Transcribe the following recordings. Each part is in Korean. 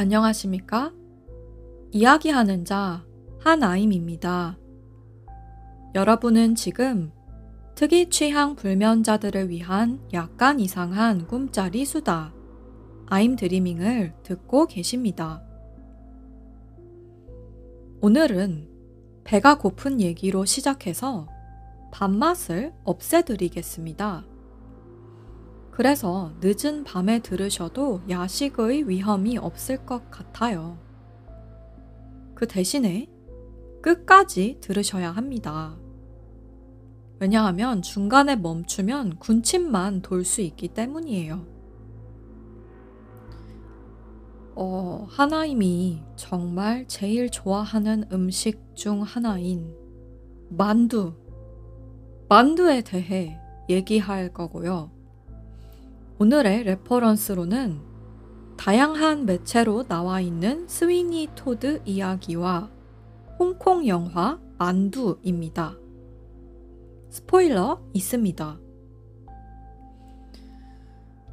안녕하십니까? 이야기하는 자 한아임입니다. 여러분은 지금 특이 취향 불면자들을 위한 약간 이상한 꿈짜리 수다 아임 드리밍을 듣고 계십니다. 오늘은 배가 고픈 얘기로 시작해서 밥맛을 없애드리겠습니다. 그래서 늦은 밤에 들으셔도 야식의 위험이 없을 것 같아요. 그 대신에 끝까지 들으셔야 합니다. 왜냐하면 중간에 멈추면 군침만 돌 수 있기 때문이에요. 어, 하나임이 정말 제일 좋아하는 음식 중 하나인 만두. 만두에 대해 얘기할 거고요. 오늘의 reference로는 다양한 매체로 나와 있는 스위니 토드 이야기와 홍콩 영화 만두입니다. 스포일러 있습니다.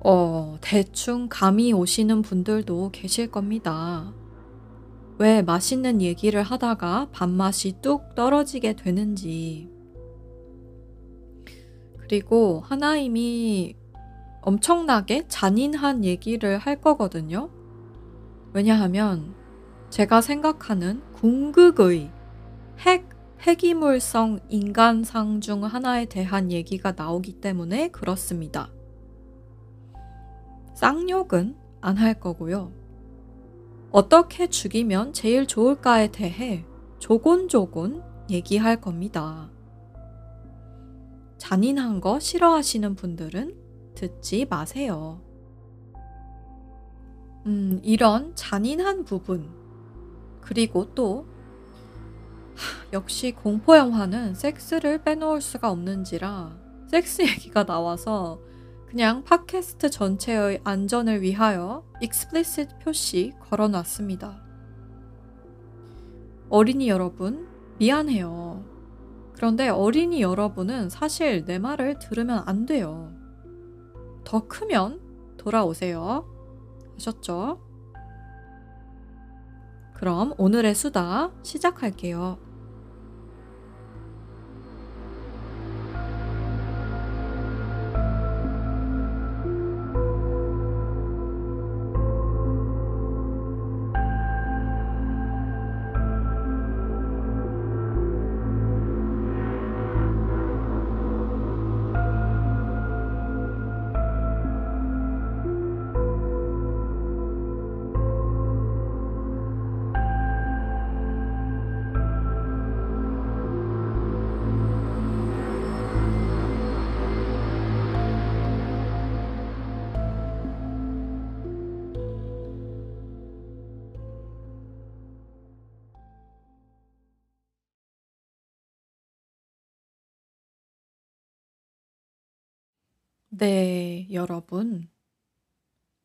어, 대충 감이 오시는 분들도 계실 겁니다. 왜 맛있는 얘기를 하다가 밥맛이 뚝 떨어지게 되는지. 그리고 하나임이 엄청나게 잔인한 얘기를 할 거거든요. 왜냐하면 제가 생각하는 궁극의 핵 폐기물성 인간상 중 하나에 대한 얘기가 나오기 때문에 그렇습니다. 쌍욕은 안 할 거고요. 어떻게 죽이면 제일 좋을까에 대해 조곤조곤 얘기할 겁니다. 잔인한 거 싫어하시는 분들은 듣지 마세요. 음, 이런 잔인한 부분, 그리고 또, 하, 역시 공포영화는 섹스를 빼놓을 수가 없는지라, 섹스 얘기가 나와서 그냥 팟캐스트 전체의 안전을 위하여 explicit 표시 걸어놨습니다. 어린이 여러분, 미안해요. 그런데 어린이 여러분은 사실 내 말을 들으면 안 돼요. 더 크면 돌아오세요. 하셨죠? 그럼 오늘의 수다 시작할게요. 네, 여러분.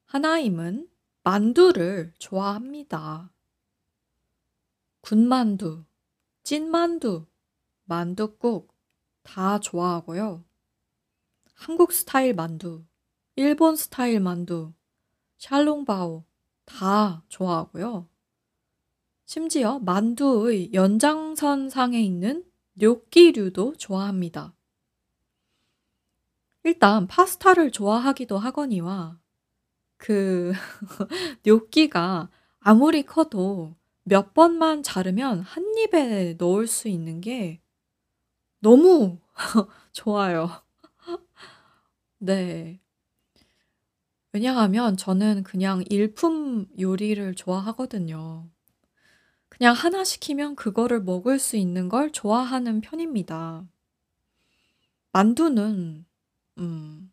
하나임은 만두를 좋아합니다. 군만두, 찐만두, 만두국 다 좋아하고요. 한국 스타일 만두, 일본 스타일 만두, 샬롱바오 다 좋아하고요. 심지어 만두의 연장선상에 있는 뇨끼류도 좋아합니다. 일단 파스타를 좋아하기도 하거니와 그 뇨끼가 아무리 커도 몇 번만 자르면 한 입에 넣을 수 있는 게 너무 좋아요. 네. 왜냐하면 저는 그냥 일품 요리를 좋아하거든요. 그냥 하나 시키면 그거를 먹을 수 있는 걸 좋아하는 편입니다. 만두는 음.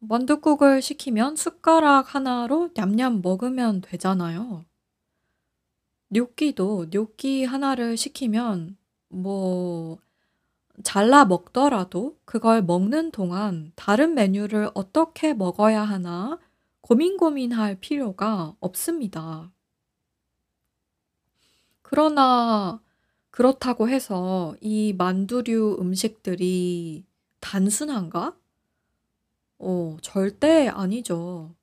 만둣국을 시키면 숟가락 하나로 냠냠 먹으면 되잖아요. 뇨끼도 뇨끼 하나를 시키면 뭐 잘라 먹더라도 그걸 먹는 동안 다른 메뉴를 어떻게 먹어야 하나 고민 고민할 필요가 없습니다. 그러나 그렇다고 해서 이 만두류 음식들이 단순한가? 어 절대 아니죠.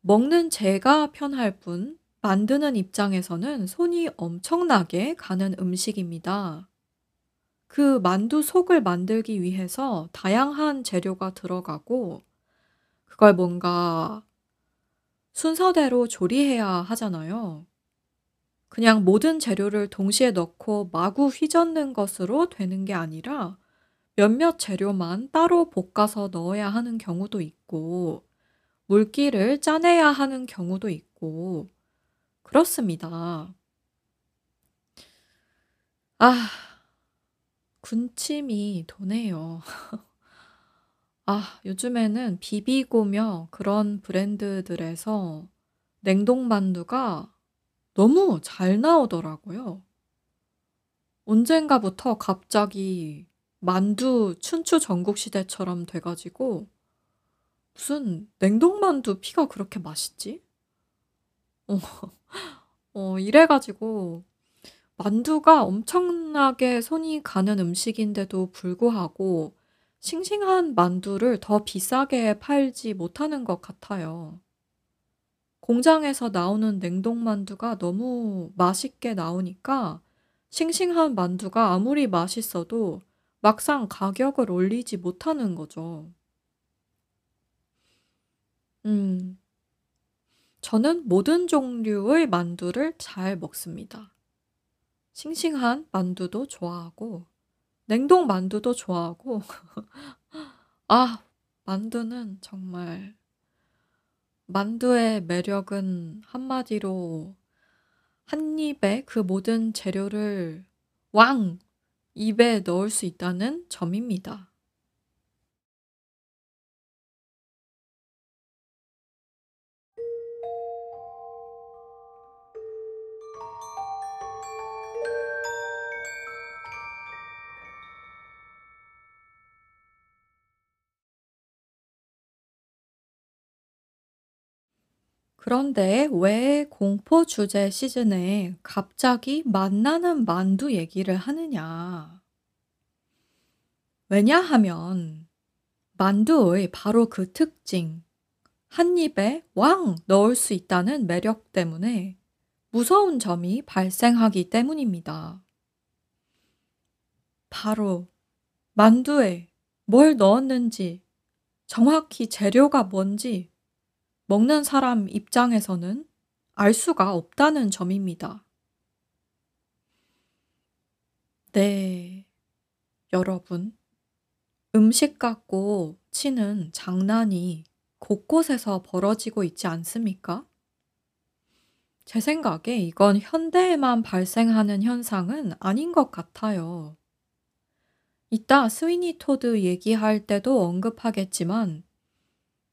먹는 제가 편할 뿐 만드는 입장에서는 손이 엄청나게 가는 음식입니다. 그 만두 속을 만들기 위해서 다양한 재료가 들어가고 그걸 뭔가 순서대로 조리해야 하잖아요. 그냥 모든 재료를 동시에 넣고 마구 휘젓는 것으로 되는 게 아니라 몇몇 재료만 따로 볶아서 넣어야 하는 경우도 있고 물기를 짜내야 하는 경우도 있고 그렇습니다. 아 군침이 도네요. 아 요즘에는 비비고며 그런 브랜드들에서 냉동 만두가 너무 잘 나오더라고요. 언젠가부터 갑자기 만두 춘추 전국 시대처럼 돼 가지고 무슨 냉동만두 피가 그렇게 맛있지? 어. 어 이래 가지고 만두가 엄청나게 손이 가는 음식인데도 불구하고 싱싱한 만두를 더 비싸게 팔지 못하는 것 같아요. 공장에서 나오는 냉동 만두가 너무 맛있게 나오니까 싱싱한 만두가 아무리 맛있어도 막상 가격을 올리지 못하는 거죠. 음. 저는 모든 종류의 만두를 잘 먹습니다. 싱싱한 만두도 좋아하고 냉동 만두도 좋아하고 아 만두는 정말 만두의 매력은 한마디로 한 입에 그 모든 재료를 왕 입에 넣을 수 있다는 점입니다. 그런데 왜 공포 주제 시즌에 갑자기 만나는 만두 얘기를 하느냐? 왜냐하면 만두의 바로 그 특징, 한 입에 왕 넣을 수 있다는 매력 때문에 무서운 점이 발생하기 때문입니다. 바로 만두에 뭘 넣었는지, 정확히 재료가 뭔지 먹는 사람 입장에서는 알 수가 없다는 점입니다. 네, 여러분. 음식 갖고 치는 장난이 곳곳에서 벌어지고 있지 않습니까? 제 생각에 이건 현대에만 발생하는 현상은 아닌 것 같아요. 이따 스위니 토드 얘기할 때도 언급하겠지만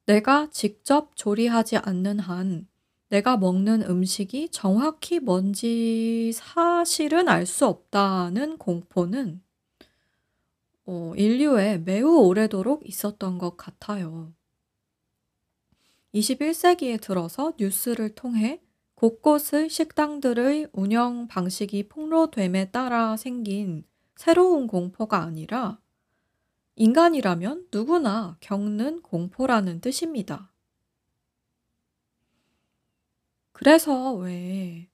내가 직접 조리하지 않는 한 내가 먹는 음식이 정확히 뭔지 사실은 알 수 없다는 공포는 어, 인류에 매우 오래도록 있었던 것 같아요. 21세기에 들어서 뉴스를 통해 곳곳의 식당들의 운영 방식이 폭로됨에 따라 생긴 새로운 공포가 아니라 인간이라면 누구나 겪는 공포라는 뜻입니다. 그래서 왜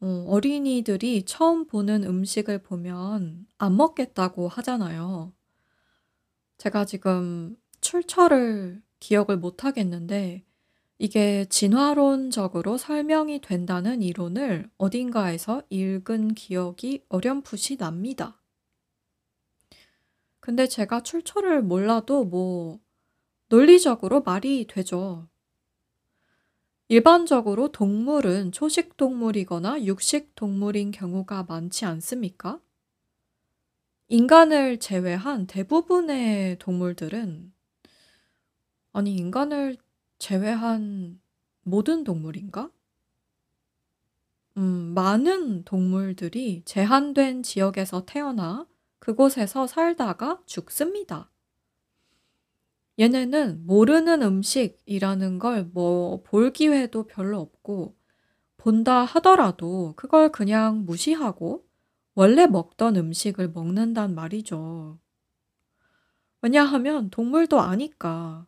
어, 어린이들이 처음 보는 음식을 보면 안 먹겠다고 하잖아요. 제가 지금 출처를 기억을 못 하겠는데 이게 진화론적으로 설명이 된다는 이론을 어딘가에서 읽은 기억이 어렴풋이 납니다. 근데 제가 출처를 몰라도 뭐 논리적으로 말이 되죠. 일반적으로 동물은 초식 동물이거나 육식 동물인 경우가 많지 않습니까? 인간을 제외한 대부분의 동물들은 아니 인간을 제외한 모든 동물인가? 음, 많은 동물들이 제한된 지역에서 태어나 그곳에서 살다가 죽습니다. 얘네는 모르는 음식이라는 걸 뭐 볼 기회도 별로 없고 본다 하더라도 그걸 그냥 무시하고 원래 먹던 음식을 먹는단 말이죠. 왜냐하면 동물도 아니까.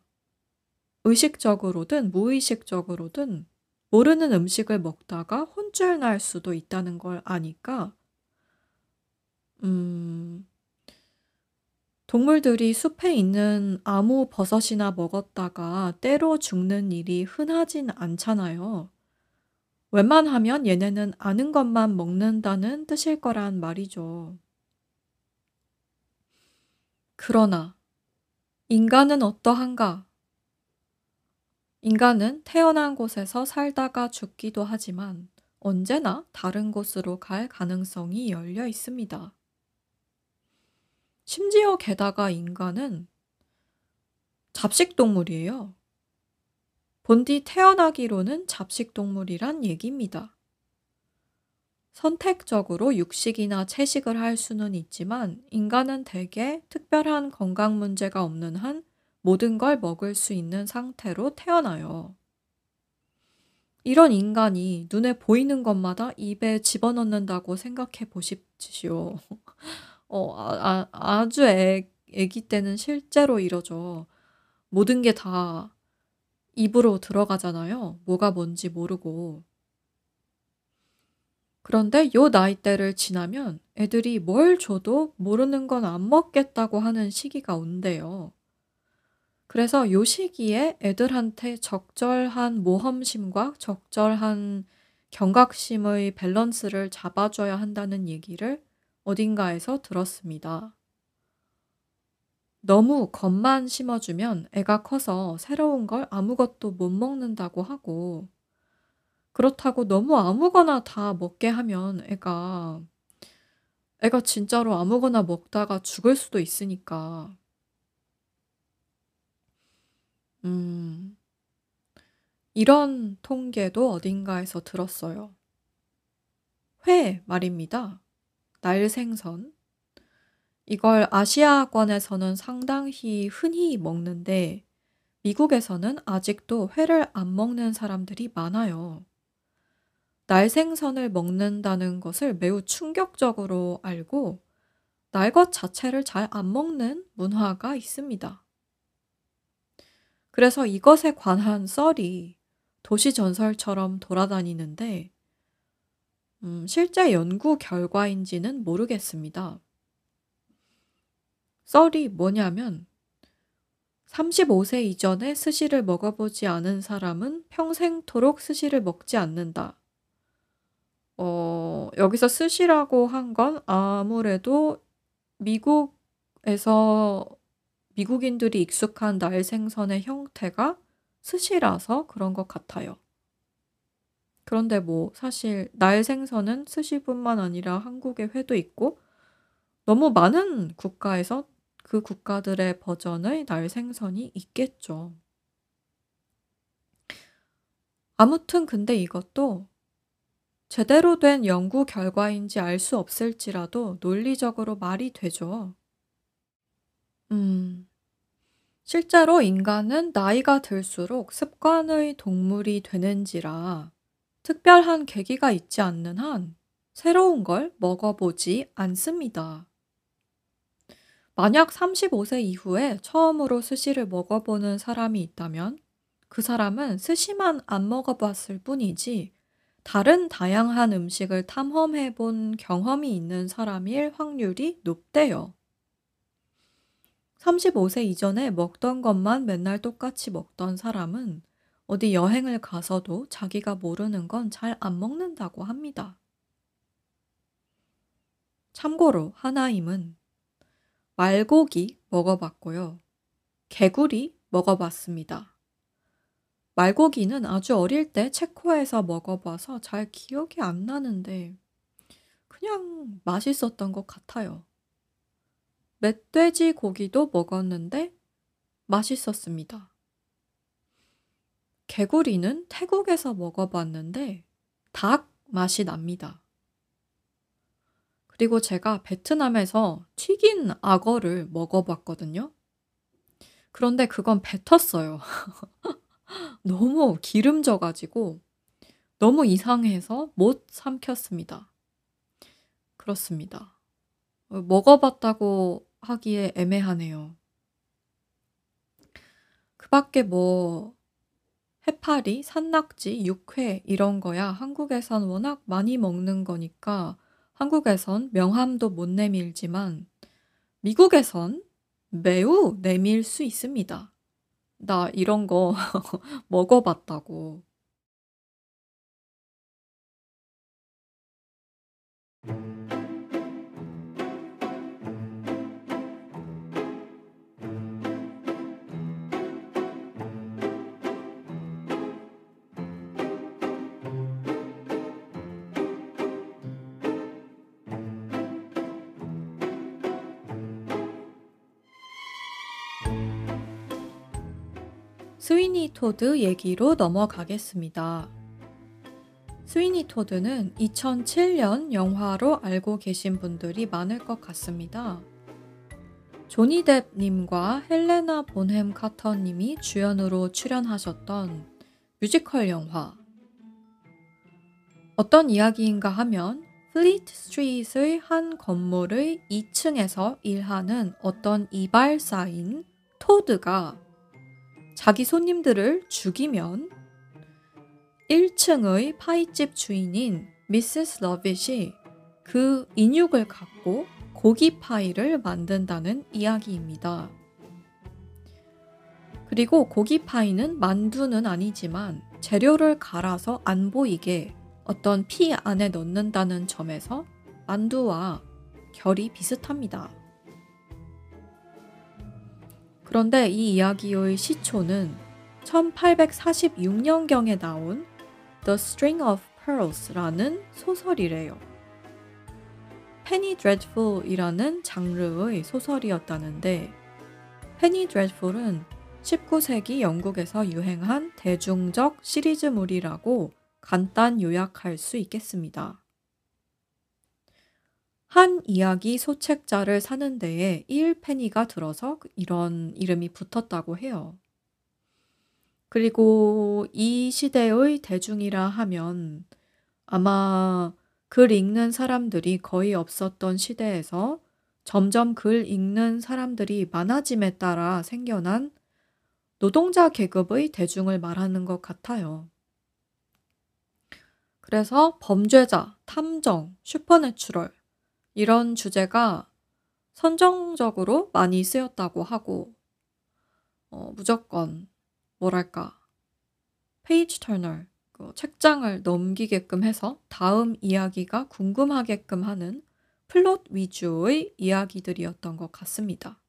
의식적으로든 무의식적으로든 모르는 음식을 먹다가 혼쭐 날 수도 있다는 걸 아니까 음 동물들이 숲에 있는 아무 버섯이나 먹었다가 때로 죽는 일이 흔하진 않잖아요. 웬만하면 얘네는 아는 것만 먹는다는 뜻일 거란 말이죠. 그러나 인간은 어떠한가? 인간은 태어난 곳에서 살다가 죽기도 하지만 언제나 다른 곳으로 갈 가능성이 열려 있습니다. 심지어 게다가 인간은 잡식동물이에요. 본디 태어나기로는 잡식동물이란 얘기입니다. 선택적으로 육식이나 채식을 할 수는 있지만 인간은 대개 특별한 건강 문제가 없는 한 모든 걸 먹을 수 있는 상태로 태어나요. 이런 인간이 눈에 보이는 것마다 입에 집어넣는다고 생각해 보십시오. 어, 아, 아, 아주 애, 애기 때는 실제로 이러죠. 모든 게 다 입으로 들어가잖아요. 뭐가 뭔지 모르고. 그런데 요 나이대를 지나면 애들이 뭘 줘도 모르는 건 안 먹겠다고 하는 시기가 온대요. 그래서 요 시기에 애들한테 적절한 모험심과 적절한 경각심의 밸런스를 잡아줘야 한다는 얘기를 어딘가에서 들었습니다. 너무 겉만 심어주면 애가 커서 새로운 걸 아무것도 못 먹는다고 하고, 그렇다고 너무 아무거나 다 먹게 하면 애가, 애가 진짜로 아무거나 먹다가 죽을 수도 있으니까. 음, 이런 통계도 어딘가에서 들었어요. 회 말입니다. 날생선. 이걸 아시아권에서는 상당히 흔히 먹는데 미국에서는 아직도 회를 안 먹는 사람들이 많아요. 날생선을 먹는다는 것을 매우 충격적으로 알고 날것 자체를 잘 안 먹는 문화가 있습니다. 그래서 이것에 관한 썰이 도시 전설처럼 돌아다니는데, 음, 실제 연구 결과인지는 모르겠습니다. 썰이 뭐냐면 35세 이전에 스시를 먹어보지 않은 사람은 평생토록 스시를 먹지 않는다. 어, 여기서 스시라고 한 건 아무래도 미국에서 미국인들이 익숙한 날 생선의 형태가 스시라서 그런 것 같아요. 그런데 뭐 사실 날 생선은 스시뿐만 아니라 한국의 회도 있고 너무 많은 국가에서 그 국가들의 버전의 날 생선이 있겠죠. 아무튼 근데 이것도 제대로 된 연구 결과인지 알 수 없을지라도 논리적으로 말이 되죠. 음, 실제로 인간은 나이가 들수록 습관의 동물이 되는지라 특별한 계기가 있지 않는 한 새로운 걸 먹어보지 않습니다. 만약 35세 이후에 처음으로 스시를 먹어보는 사람이 있다면 그 사람은 스시만 안 먹어봤을 뿐이지 다른 다양한 음식을 탐험해 본 경험이 있는 사람일 확률이 높대요. 35세 이전에 먹던 것만 맨날 똑같이 먹던 사람은 어디 여행을 가서도 자기가 모르는 건 잘 안 먹는다고 합니다. 참고로 하나임은 말고기 먹어봤고요. 개구리 먹어봤습니다. 말고기는 아주 어릴 때 체코에서 먹어봐서 잘 기억이 안 나는데 그냥 맛있었던 것 같아요. 멧돼지 고기도 먹었는데 맛있었습니다. 개구리는 태국에서 먹어봤는데 닭 맛이 납니다. 그리고 제가 베트남에서 튀긴 악어를 먹어봤거든요. 그런데 그건 뱉었어요. 너무 기름져가지고 너무 이상해서 못 삼켰습니다. 그렇습니다. 어, 먹어봤다고 하기에 애매하네요. 그 밖에 뭐 해파리, 산낙지, 육회 이런 거야 한국에선 워낙 많이 먹는 거니까 한국에선 명함도 못 내밀지만 미국에선 매우 내밀 수 있습니다. 나 이런 거 먹어봤다고. 스위니 토드 얘기로 넘어가겠습니다. 스위니 토드는 2007년 영화로 알고 계신 분들이 많을 것 같습니다. 조니 뎁님과 헬레나 본햄 카터님이 주연으로 출연하셨던 뮤지컬 영화. 어떤 이야기인가 하면 플리트 스트리트의 한 건물의 2층에서 일하는 어떤 이발사인 토드가 자기 손님들을 죽이면 1층의 파이집 주인인 미세스 러빗이 그 인육을 갖고 고기 파이를 만든다는 이야기입니다. 그리고 고기 파이는 만두는 아니지만 재료를 갈아서 안 보이게 어떤 피 안에 넣는다는 점에서 만두와 결이 비슷합니다. 그런데 이 이야기의 시초는 1846년경에 나온 The String of Pearls라는 소설이래요. 페니 드레드풀이라는 장르의 소설이었다는데 페니 드레드풀은 19세기 영국에서 유행한 대중적 시리즈물이라고 간단 요약할 수 있겠습니다. 한 이야기 소책자를 사는 데에 1페니가 들어서 이런 이름이 붙었다고 해요. 그리고 이 시대의 대중이라 하면 아마 글 읽는 사람들이 거의 없었던 시대에서 점점 글 읽는 사람들이 많아짐에 따라 생겨난 노동자 계급의 대중을 말하는 것 같아요. 그래서 범죄자, 탐정, supernatural, 이런 주제가 선정적으로 많이 쓰였다고 하고, 어, 무조건, 뭐랄까, page turner, 그 책장을 넘기게끔 해서 다음 이야기가 궁금하게끔 하는 플롯 위주의 이야기들이었던 것 같습니다.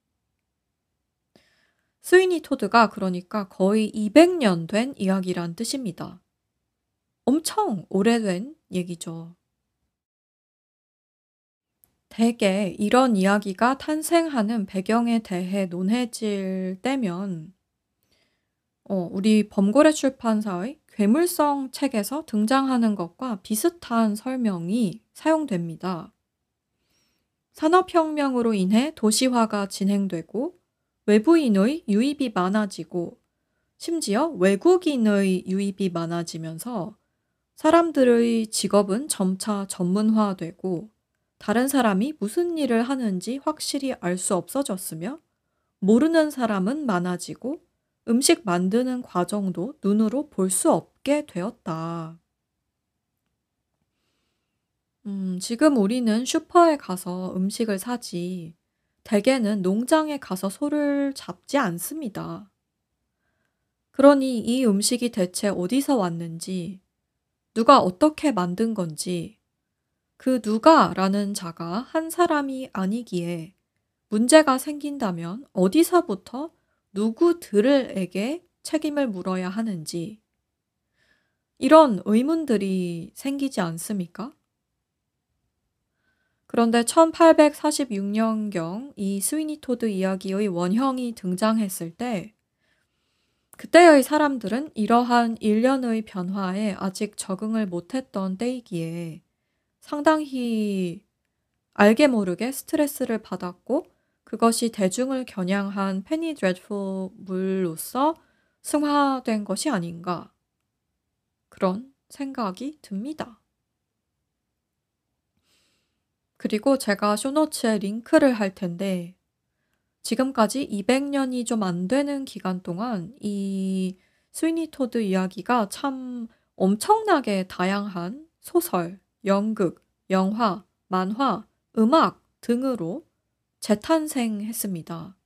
스위니 토드가 그러니까 거의 200년 된 이야기란 뜻입니다. 엄청 오래된 얘기죠. 대개 이런 이야기가 탄생하는 배경에 대해 논해질 때면 어, 우리 범고래 출판사의 괴물성 책에서 등장하는 것과 비슷한 설명이 사용됩니다. 산업혁명으로 인해 도시화가 진행되고 외부인의 유입이 많아지고 심지어 외국인의 유입이 많아지면서 사람들의 직업은 점차 전문화되고 다른 사람이 무슨 일을 하는지 확실히 알 수 없어졌으며 모르는 사람은 많아지고 음식 만드는 과정도 눈으로 볼 수 없게 되었다. 음, 지금 우리는 슈퍼에 가서 음식을 사지, 대개는 농장에 가서 소를 잡지 않습니다. 그러니 이 음식이 대체 어디서 왔는지, 누가 어떻게 만든 건지, 그 누가라는 자가 한 사람이 아니기에 문제가 생긴다면 어디서부터 누구들에게 책임을 물어야 하는지 이런 의문들이 생기지 않습니까? 그런데 1846년경 이 스위니 토드 이야기의 원형이 등장했을 때 그때의 사람들은 이러한 일련의 변화에 아직 적응을 못했던 때이기에 상당히 알게 모르게 스트레스를 받았고 그것이 대중을 겨냥한 페니 드레드풀물로서 승화된 것이 아닌가 그런 생각이 듭니다. 그리고 제가 쇼노츠에 링크를 할 텐데 지금까지 200년이 좀 안 되는 기간 동안 이 스위니 토드 이야기가 참 엄청나게 다양한 소설, 연극, 영화, 만화, 음악 등으로 재탄생했습니다.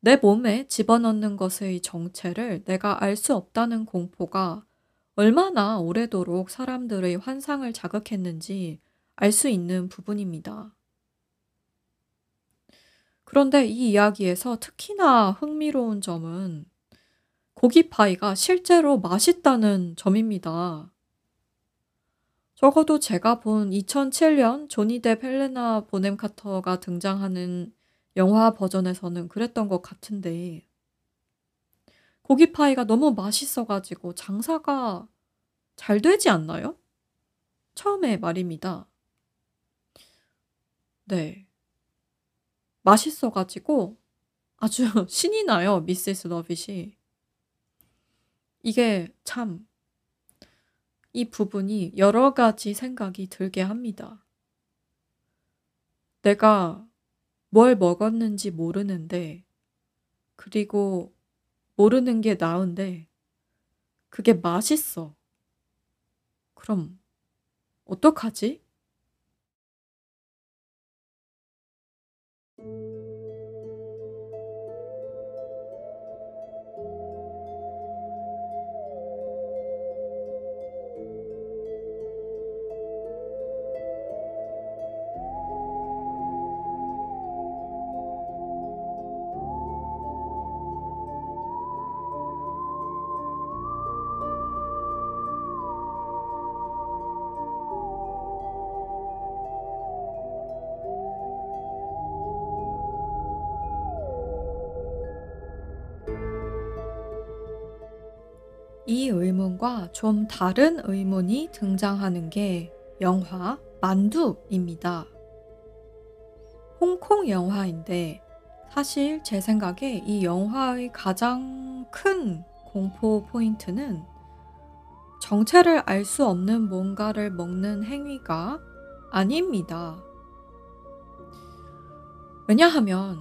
내 몸에 집어넣는 것의 정체를 내가 알 수 없다는 공포가 얼마나 오래도록 사람들의 환상을 자극했는지 알 수 있는 부분입니다. 그런데 이 이야기에서 특히나 흥미로운 점은 고기 파이가 실제로 맛있다는 점입니다. 적어도 제가 본 2007년 조니 뎁 헬레나 보넴 카터가 등장하는 영화 버전에서는 그랬던 것 같은데 고기 파이가 너무 맛있어가지고 장사가 잘 되지 않나요? 처음에 말입니다. 네. 맛있어가지고 아주 신이 나요, 미세스 러빗이. 이게 참, 이 부분이 여러 가지 생각이 들게 합니다. 내가 뭘 먹었는지 모르는데, 그리고 모르는 게 나은데, 그게 맛있어. 그럼, 어떡하지? 의문과 좀 다른 의문이 등장하는 게 영화 만두입니다. 홍콩 영화인데 사실 제 생각에 이 영화의 가장 큰 공포 포인트는 정체를 알 수 없는 뭔가를 먹는 행위가 아닙니다. 왜냐하면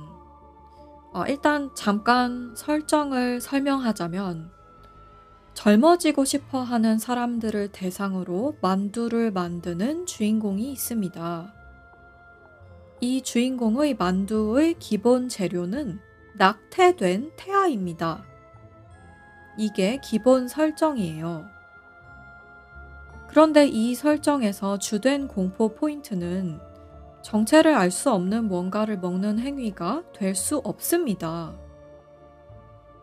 어, 일단 잠깐 설정을 설명하자면 젊어지고 싶어 하는 사람들을 대상으로 만두를 만드는 주인공이 있습니다. 이 주인공의 만두의 기본 재료는 낙태된 태아입니다. 이게 기본 설정이에요. 그런데 이 설정에서 주된 공포 포인트는 정체를 알 수 없는 뭔가를 먹는 행위가 될 수 없습니다.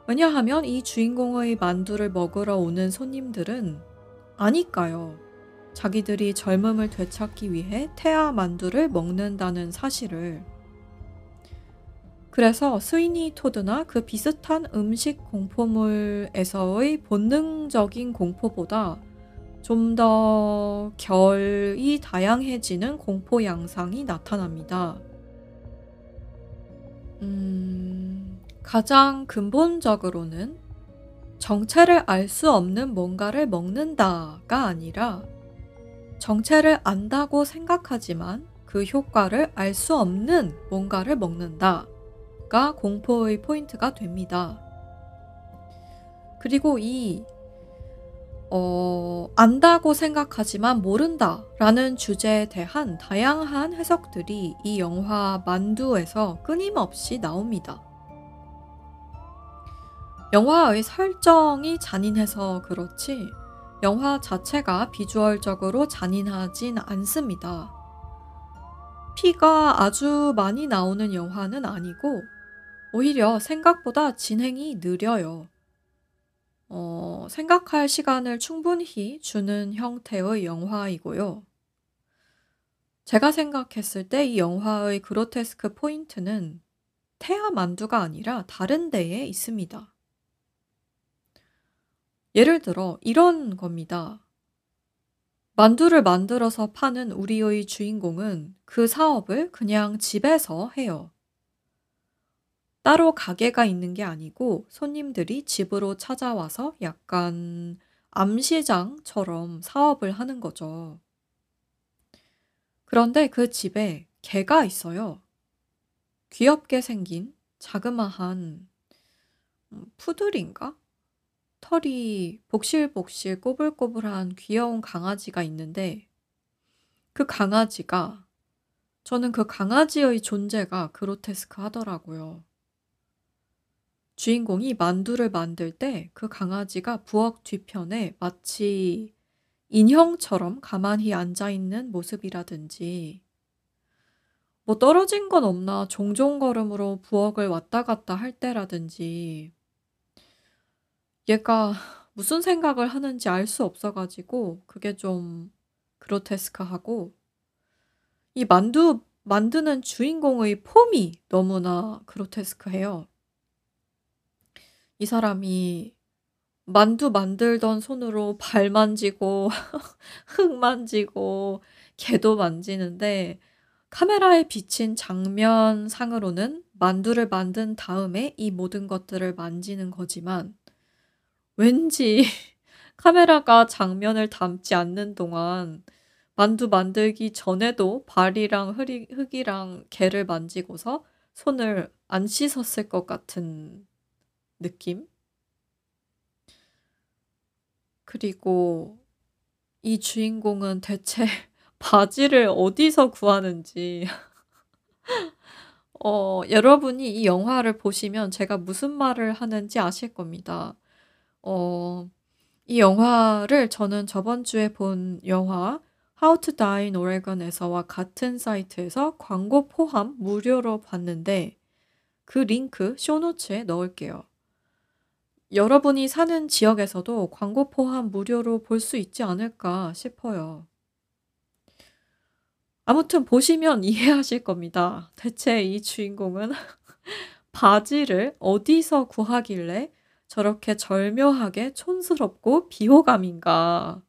왜냐하면 이 주인공의 만두를 먹으러 오는 손님들은 아니까요. 자기들이 젊음을 되찾기 위해 태아 만두를 먹는다는 사실을. 그래서 스위니 토드나 그 비슷한 음식 공포물에서의 본능적인 공포보다 좀 더 결이 다양해지는 공포 양상이 나타납니다. 음, 가장 근본적으로는 정체를 알 수 없는 뭔가를 먹는다가 아니라 정체를 안다고 생각하지만 그 효과를 알 수 없는 뭔가를 먹는다가 공포의 포인트가 됩니다. 그리고 이 어, 안다고 생각하지만 모른다 라는 주제에 대한 다양한 해석들이 이 영화 만두에서 끊임없이 나옵니다. 영화의 설정이 잔인해서 그렇지 영화 자체가 비주얼적으로 잔인하진 않습니다. 피가 아주 많이 나오는 영화는 아니고 오히려 생각보다 진행이 느려요. 어, 생각할 시간을 충분히 주는 형태의 영화이고요. 제가 생각했을 때 이 영화의 그로테스크 포인트는 태아 만두가 아니라 다른 데에 있습니다. 예를 들어 이런 겁니다. 만두를 만들어서 파는 우리의 주인공은 그 사업을 그냥 집에서 해요. 따로 가게가 있는 게 아니고 손님들이 집으로 찾아와서 약간 암시장처럼 사업을 하는 거죠. 그런데 그 집에 개가 있어요. 귀엽게 생긴 자그마한 음, 푸들인가? 털이 복실복실 꼬불꼬불한 귀여운 강아지가 있는데 그 강아지가 저는 그 강아지의 존재가 그로테스크 하더라고요. 주인공이 만두를 만들 때 그 강아지가 부엌 뒤편에 마치 인형처럼 가만히 앉아 있는 모습이라든지 뭐 떨어진 건 없나 종종 걸음으로 부엌을 왔다 갔다 할 때라든지 얘가 무슨 생각을 하는지 알 수 없어 가지고 그게 좀 그로테스크하고 이 만두 만드는 주인공의 폼이 너무나 그로테스크해요. 이 사람이 만두 만들던 손으로 발 만지고 흙 만지고 개도 만지는데 카메라에 비친 장면상으로는 만두를 만든 다음에 이 모든 것들을 만지는 거지만 왠지 카메라가 장면을 담지 않는 동안 만두 만들기 전에도 발이랑 흙이 흙이랑 개를 만지고서 손을 안 씻었을 것 같은 느낌? 그리고 이 주인공은 대체 바지를 어디서 구하는지 어 여러분이 이 영화를 보시면 제가 무슨 말을 하는지 아실 겁니다. 어 이 영화를 저는 저번 주에 본 영화 How to Die in Oregon에서와 같은 사이트에서 광고 포함 무료로 봤는데 그 링크 쇼노츠에 넣을게요. 여러분이 사는 지역에서도 광고 포함 무료로 볼 수 있지 않을까 싶어요. 아무튼 보시면 이해하실 겁니다. 대체 이 주인공은 바지를 어디서 구하길래 저렇게 절묘하게 촌스럽고 비호감인가.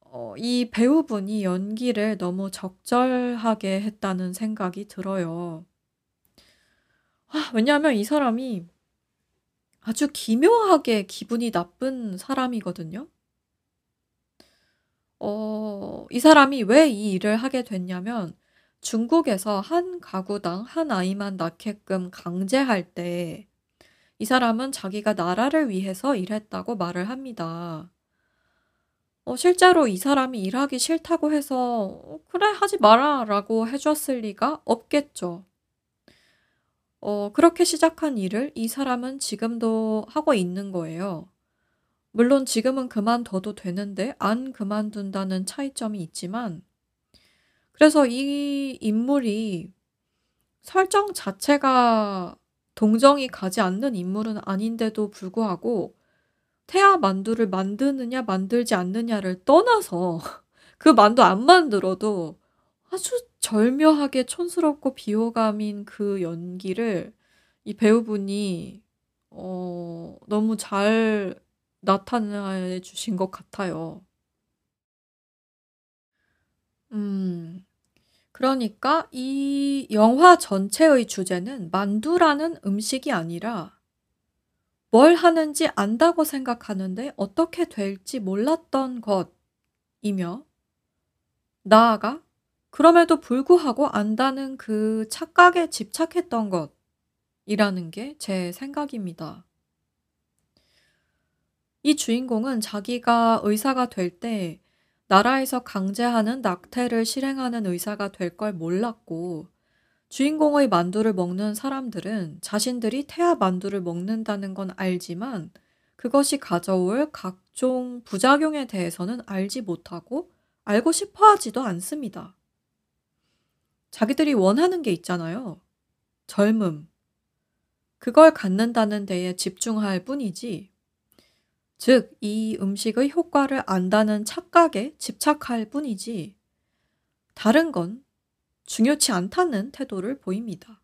어, 이 배우분이 연기를 너무 적절하게 했다는 생각이 들어요. 아, 왜냐하면 이 사람이 아주 기묘하게 기분이 나쁜 사람이거든요. 어, 이 사람이 왜 이 일을 하게 됐냐면 중국에서 한 가구당 한 아이만 낳게끔 강제할 때 이 사람은 자기가 나라를 위해서 일했다고 말을 합니다. 어, 실제로 이 사람이 일하기 싫다고 해서 어, 그래, 하지 마라 라고 해줬을 리가 없겠죠. 어, 그렇게 시작한 일을 이 사람은 지금도 하고 있는 거예요. 물론 지금은 그만둬도 되는데 안 그만둔다는 차이점이 있지만 그래서 이 인물이 설정 자체가 동정이 가지 않는 인물은 아닌데도 불구하고 태아 만두를 만드느냐 만들지 않느냐를 떠나서 그 만두 안 만들어도 아주 절묘하게 촌스럽고 비호감인 그 연기를 이 배우분이 어 너무 잘 나타내 주신 것 같아요. 음. 그러니까 이 영화 전체의 주제는 만두라는 음식이 아니라 뭘 하는지 안다고 생각하는데 어떻게 될지 몰랐던 것이며 나아가 그럼에도 불구하고 안다는 그 착각에 집착했던 것이라는 게 제 생각입니다. 이 주인공은 자기가 의사가 될 때 나라에서 강제하는 낙태를 실행하는 의사가 될 걸 몰랐고 주인공의 만두를 먹는 사람들은 자신들이 태아 만두를 먹는다는 건 알지만 그것이 가져올 각종 부작용에 대해서는 알지 못하고 알고 싶어 하지도 않습니다. 자기들이 원하는 게 있잖아요. 젊음. 그걸 갖는다는 데에 집중할 뿐이지. 즉, 이 음식의 효과를 안다는 착각에 집착할 뿐이지. 다른 건 중요치 않다는 태도를 보입니다.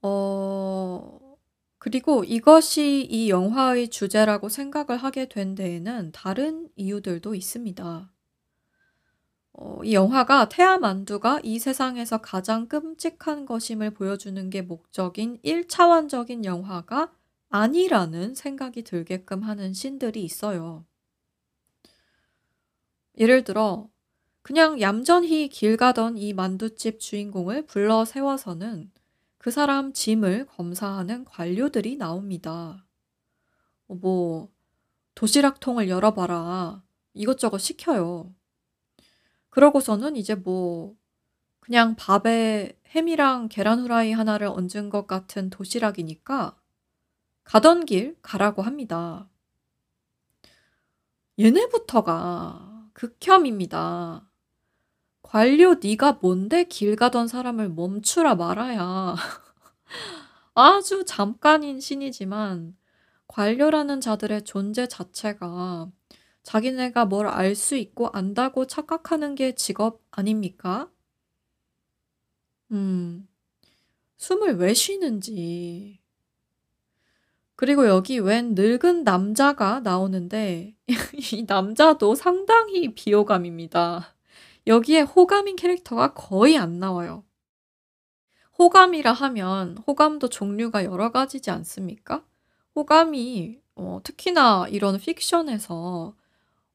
어, 그리고 이것이 이 영화의 주제라고 생각을 하게 된 데에는 다른 이유들도 있습니다. 어, 이 영화가 태아 만두가 이 세상에서 가장 끔찍한 것임을 보여주는 게 목적인 1차원적인 영화가 아니라는 생각이 들게끔 하는 신들이 있어요. 예를 들어, 그냥 얌전히 길 가던 이 만두집 주인공을 불러 세워서는 그 사람 짐을 검사하는 관료들이 나옵니다. 어, 뭐, 도시락통을 열어봐라. 이것저것 시켜요. 그러고서는 이제 뭐, 그냥 밥에 햄이랑 계란 후라이 하나를 얹은 것 같은 도시락이니까 가던 길 가라고 합니다. 얘네부터가 극혐입니다. 관료 네가 뭔데 길 가던 사람을 멈추라 말아야. 아주 잠깐인 신이지만 관료라는 자들의 존재 자체가 자기네가 뭘 알 수 있고 안다고 착각하는 게 직업 아닙니까? 음, 숨을 왜 쉬는지. 그리고 여기 웬 늙은 남자가 나오는데 이 남자도 상당히 비호감입니다. 여기에 호감인 캐릭터가 거의 안 나와요. 호감이라 하면 호감도 종류가 여러 가지지 않습니까? 호감이 어, 특히나 이런 픽션에서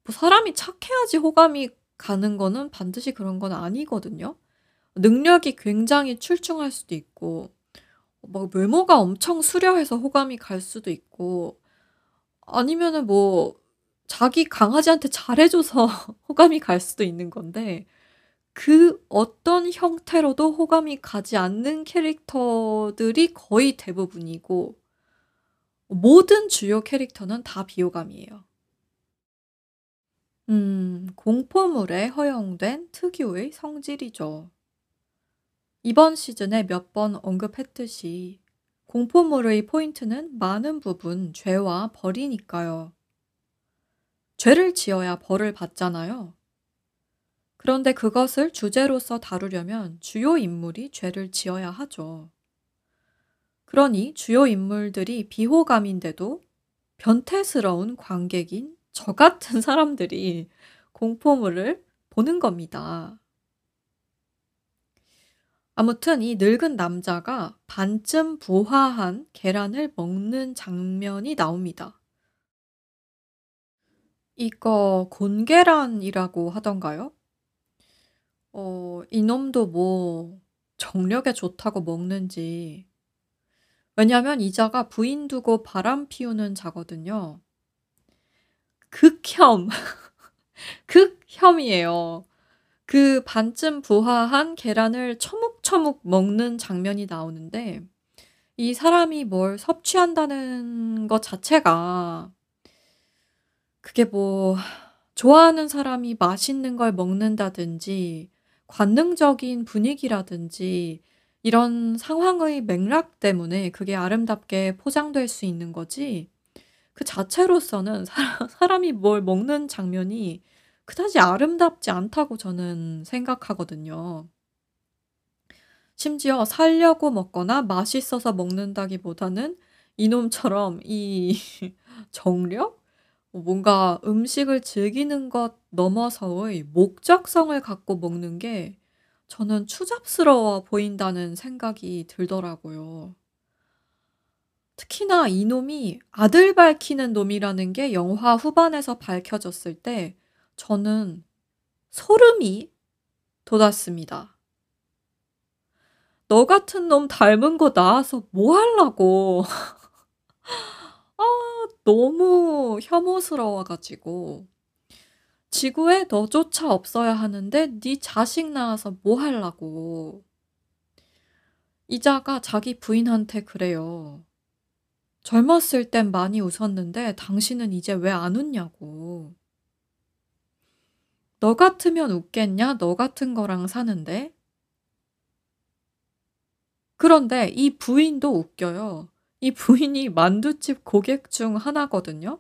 뭐 사람이 착해야지 호감이 가는 거는 반드시 그런 건 아니거든요. 능력이 굉장히 출중할 수도 있고 뭐 외모가 엄청 수려해서 호감이 갈 수도 있고 아니면은 뭐 자기 강아지한테 잘해 줘서 호감이 갈 수도 있는 건데 그 어떤 형태로도 호감이 가지 않는 캐릭터들이 거의 대부분이고 모든 주요 캐릭터는 다 비호감이에요. 음, 공포물에 허용된 특유의 성질이죠. 이번 시즌에 몇 번 언급했듯이 공포물의 포인트는 많은 부분 죄와 벌이니까요. 죄를 지어야 벌을 받잖아요. 그런데 그것을 주제로서 다루려면 주요 인물이 죄를 지어야 하죠. 그러니 주요 인물들이 비호감인데도 변태스러운 관객인 저 같은 사람들이 공포물을 보는 겁니다. 아무튼 이 늙은 남자가 반쯤 부화한 계란을 먹는 장면이 나옵니다. 이거 곤계란이라고 하던가요? 어, 이놈도 뭐 정력에 좋다고 먹는지. 왜냐면 이 자가 부인 두고 바람 피우는 자거든요. 극혐. 극혐이에요. 그 반쯤 부화한 계란을 처묵 처묵 먹는 장면이 나오는데 이 사람이 뭘 섭취한다는 것 자체가 그게 뭐 좋아하는 사람이 맛있는 걸 먹는다든지 관능적인 분위기라든지 이런 상황의 맥락 때문에 그게 아름답게 포장될 수 있는 거지 그 자체로서는 사람 이 뭘 먹는 장면이 그다지 아름답지 않다고 저는 생각하거든요. 심지어 살려고 먹거나 맛있어서 먹는다기보다는 이놈처럼 이 정력? 뭔가 음식을 즐기는 것 넘어서의 목적성을 갖고 먹는 게 저는 추잡스러워 보인다는 생각이 들더라고요. 특히나 이놈이 아들 밝히는 놈이라는 게 영화 후반에서 밝혀졌을 때 저는 소름이 돋았습니다. 너 같은 놈 닮은 거 나와서 뭐 하려고. 아, 너무 혐오스러워가지고. 지구에 너조차 없어야 하는데 네 자식 낳아서 뭐 하려고. 이자가 자기 부인한테 그래요. 젊었을 땐 많이 웃었는데 당신은 이제 왜 안 웃냐고. 너 같으면 웃겠냐? 너 같은 거랑 사는데? 그런데 이 부인도 웃겨요. 이 부인이 만두집 고객 중 하나거든요.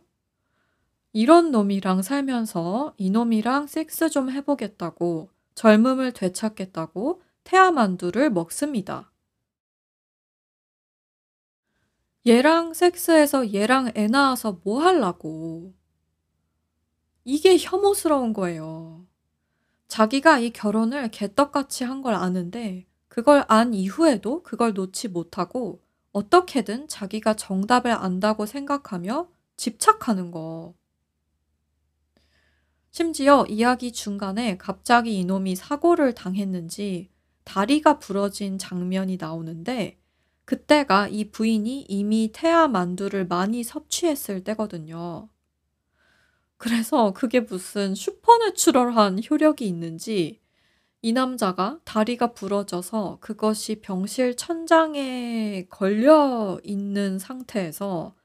이런 놈이랑 살면서 이놈이랑 섹스 좀 해보겠다고 젊음을 되찾겠다고 태아만두를 먹습니다. 얘랑 섹스해서 얘랑 애 낳아서 뭐 하려고. 이게 혐오스러운 거예요. 자기가 이 결혼을 개떡같이 한 걸 아는데 그걸 안 이후에도 그걸 놓지 못하고 어떻게든 자기가 정답을 안다고 생각하며 집착하는 거. 심지어 이야기 중간에 갑자기 이놈이 사고를 당했는지 다리가 부러진 장면이 나오는데 그때가 이 부인이 이미 태아 만두를 많이 섭취했을 때거든요. 그래서 그게 무슨 슈퍼내추럴한 효력이 있는지 이 남자가 다리가 부러져서 그것이 병실 천장에 걸려 있는 상태에서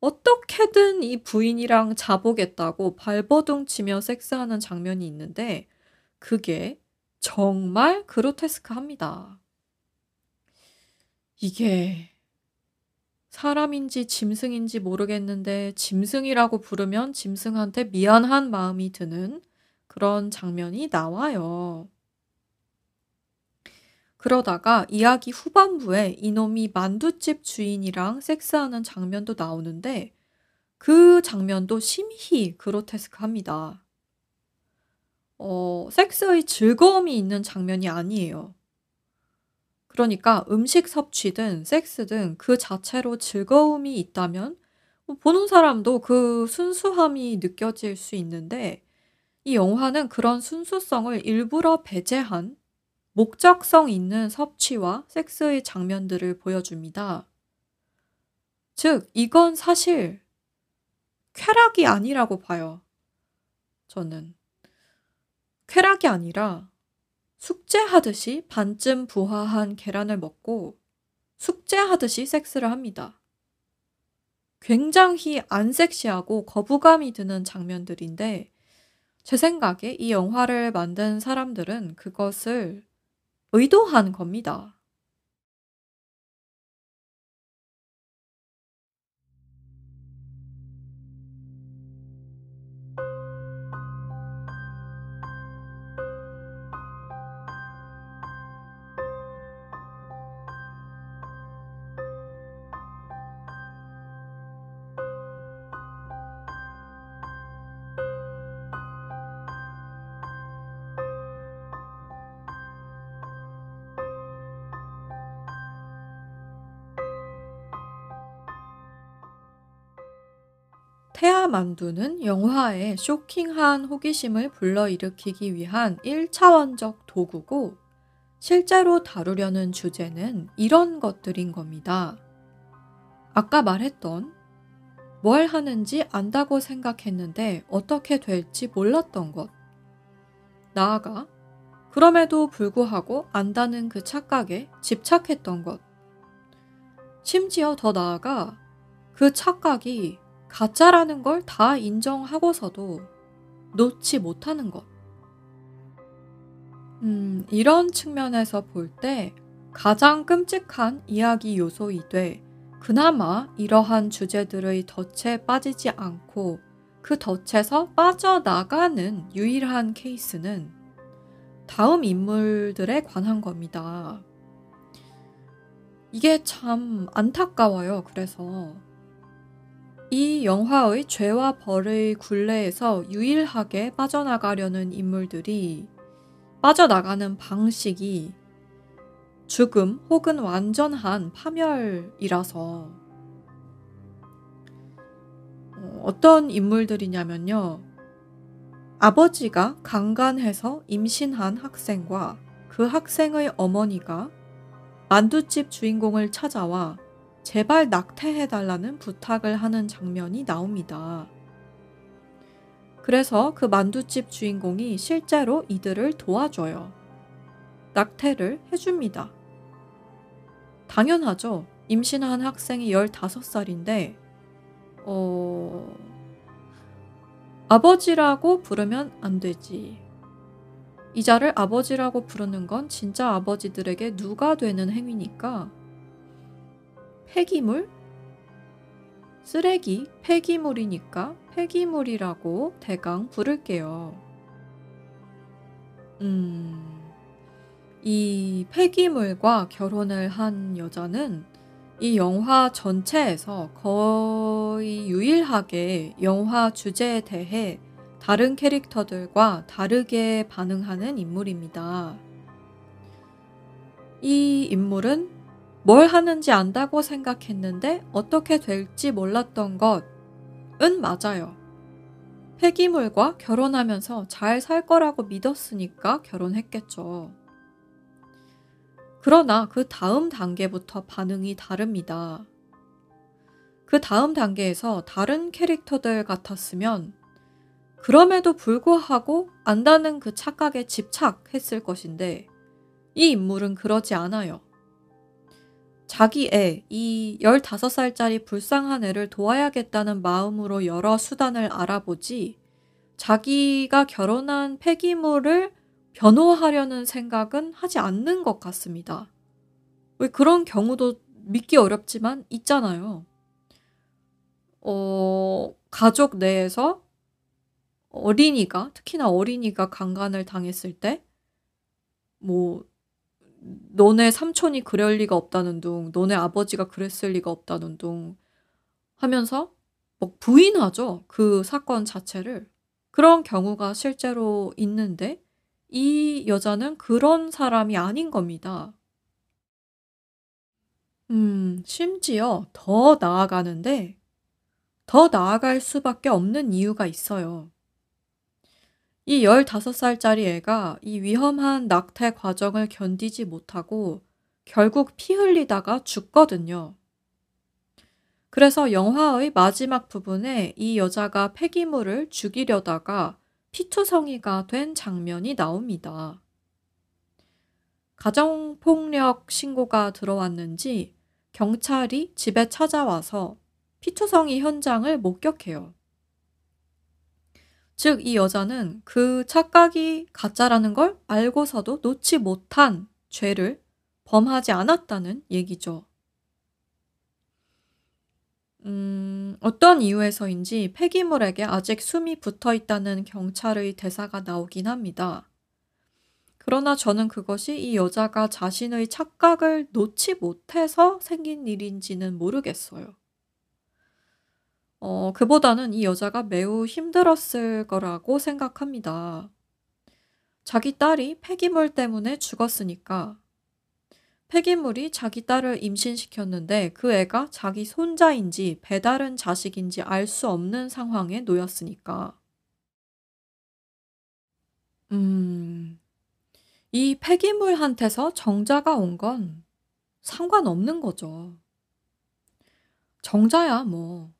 어떻게든 이 부인이랑 자보겠다고 발버둥 치며 섹스하는 장면이 있는데 그게 정말 그로테스크합니다. 이게 사람인지 짐승인지 모르겠는데 짐승이라고 부르면 짐승한테 미안한 마음이 드는 그런 장면이 나와요. 그러다가 이야기 후반부에 이놈이 만두집 주인이랑 섹스하는 장면도 나오는데 그 장면도 심히 그로테스크합니다. 어, 섹스의 즐거움이 있는 장면이 아니에요. 그러니까 음식 섭취든 섹스든 그 자체로 즐거움이 있다면 뭐 보는 사람도 그 순수함이 느껴질 수 있는데 이 영화는 그런 순수성을 일부러 배제한 목적성 있는 섭취와 섹스의 장면들을 보여줍니다. 즉, 이건 사실 쾌락이 아니라고 봐요. 저는. 쾌락이 아니라 숙제하듯이 반쯤 부화한 계란을 먹고 숙제하듯이 섹스를 합니다. 굉장히 안 섹시하고 거부감이 드는 장면들인데 제 생각에 이 영화를 만든 사람들은 그것을 의도한 겁니다. 만두는 영화에 쇼킹한 호기심을 불러일으키기 위한 1차원적 도구고 실제로 다루려는 주제는 이런 것들인 겁니다. 아까 말했던 뭘 하는지 안다고 생각했는데 어떻게 될지 몰랐던 것. 나아가 그럼에도 불구하고 안다는 그 착각에 집착했던 것. 심지어 더 나아가 그 착각이 가짜라는 걸 다 인정하고서도 놓지 못하는 것. 음, 이런 측면에서 볼 때 가장 끔찍한 이야기 요소이되 그나마 이러한 주제들의 덫에 빠지지 않고 그 덫에서 빠져나가는 유일한 케이스는 다음 인물들에 관한 겁니다. 이게 참 안타까워요. 그래서 이 영화의 죄와 벌의 굴레에서 유일하게 빠져나가려는 인물들이 빠져나가는 방식이 죽음 혹은 완전한 파멸이라서 어, 어떤 인물들이냐면요. 아버지가 강간해서 임신한 학생과 그 학생의 어머니가 만두집 주인공을 찾아와 제발 낙태해달라는 부탁을 하는 장면이 나옵니다. 그래서 그 만두집 주인공이 실제로 이들을 도와줘요. 낙태를 해줍니다. 당연하죠. 임신한 학생이 15살인데, 어, 아버지라고 부르면 안 되지. 이자를 아버지라고 부르는 건 진짜 아버지들에게 누가 되는 행위니까 폐기물? 쓰레기, 폐기물이니까 폐기물이라고 대강 부를게요. 음, 이 폐기물과 결혼을 한 여자는 이 영화 전체에서 거의 유일하게 영화 주제에 대해 다른 캐릭터들과 다르게 반응하는 인물입니다. 이 인물은 뭘 하는지 안다고 생각했는데 어떻게 될지 몰랐던 것은 맞아요. 폐기물과 결혼하면서 잘 살 거라고 믿었으니까 결혼했겠죠. 그러나 그 다음 단계부터 반응이 다릅니다. 그 다음 단계에서 다른 캐릭터들 같았으면 그럼에도 불구하고 안다는 그 착각에 집착했을 것인데 이 인물은 그러지 않아요. 자기 애, 이 15살짜리 불쌍한 애를 도와야겠다는 마음으로 여러 수단을 알아보지 자기가 결혼한 폐기물을 변호하려는 생각은 하지 않는 것 같습니다. 왜 그런 경우도 믿기 어렵지만 있잖아요. 어, 가족 내에서 어린이가, 특히나 어린이가 강간을 당했을 때, 뭐, 너네 삼촌이 그럴 리가 없다는 둥, 너네 아버지가 그랬을 리가 없다는 둥 하면서 뭐 부인하죠. 그 사건 자체를. 그런 경우가 실제로 있는데 이 여자는 그런 사람이 아닌 겁니다. 음, 심지어 더 나아가는데 더 나아갈 수밖에 없는 이유가 있어요. 이 15살짜리 애가 이 위험한 낙태 과정을 견디지 못하고 결국 피 흘리다가 죽거든요. 그래서 영화의 마지막 부분에 이 여자가 폐기물을 죽이려다가 피투성이가 된 장면이 나옵니다. 가정폭력 신고가 들어왔는지 경찰이 집에 찾아와서 피투성이 현장을 목격해요. 즉, 이 여자는 그 착각이 가짜라는 걸 알고서도 놓지 못한 죄를 범하지 않았다는 얘기죠. 음, 어떤 이유에서인지 폐기물에게 아직 숨이 붙어 있다는 경찰의 대사가 나오긴 합니다. 그러나 저는 그것이 이 여자가 자신의 착각을 놓지 못해서 생긴 일인지는 모르겠어요. 어, 그보다는 이 여자가 매우 힘들었을 거라고 생각합니다. 자기 딸이 폐기물 때문에 죽었으니까 폐기물이 자기 딸을 임신시켰는데 그 애가 자기 손자인지 배다른 자식인지 알 수 없는 상황에 놓였으니까. 음, 이 폐기물한테서 정자가 온 건 상관없는 거죠. 정자야, 뭐.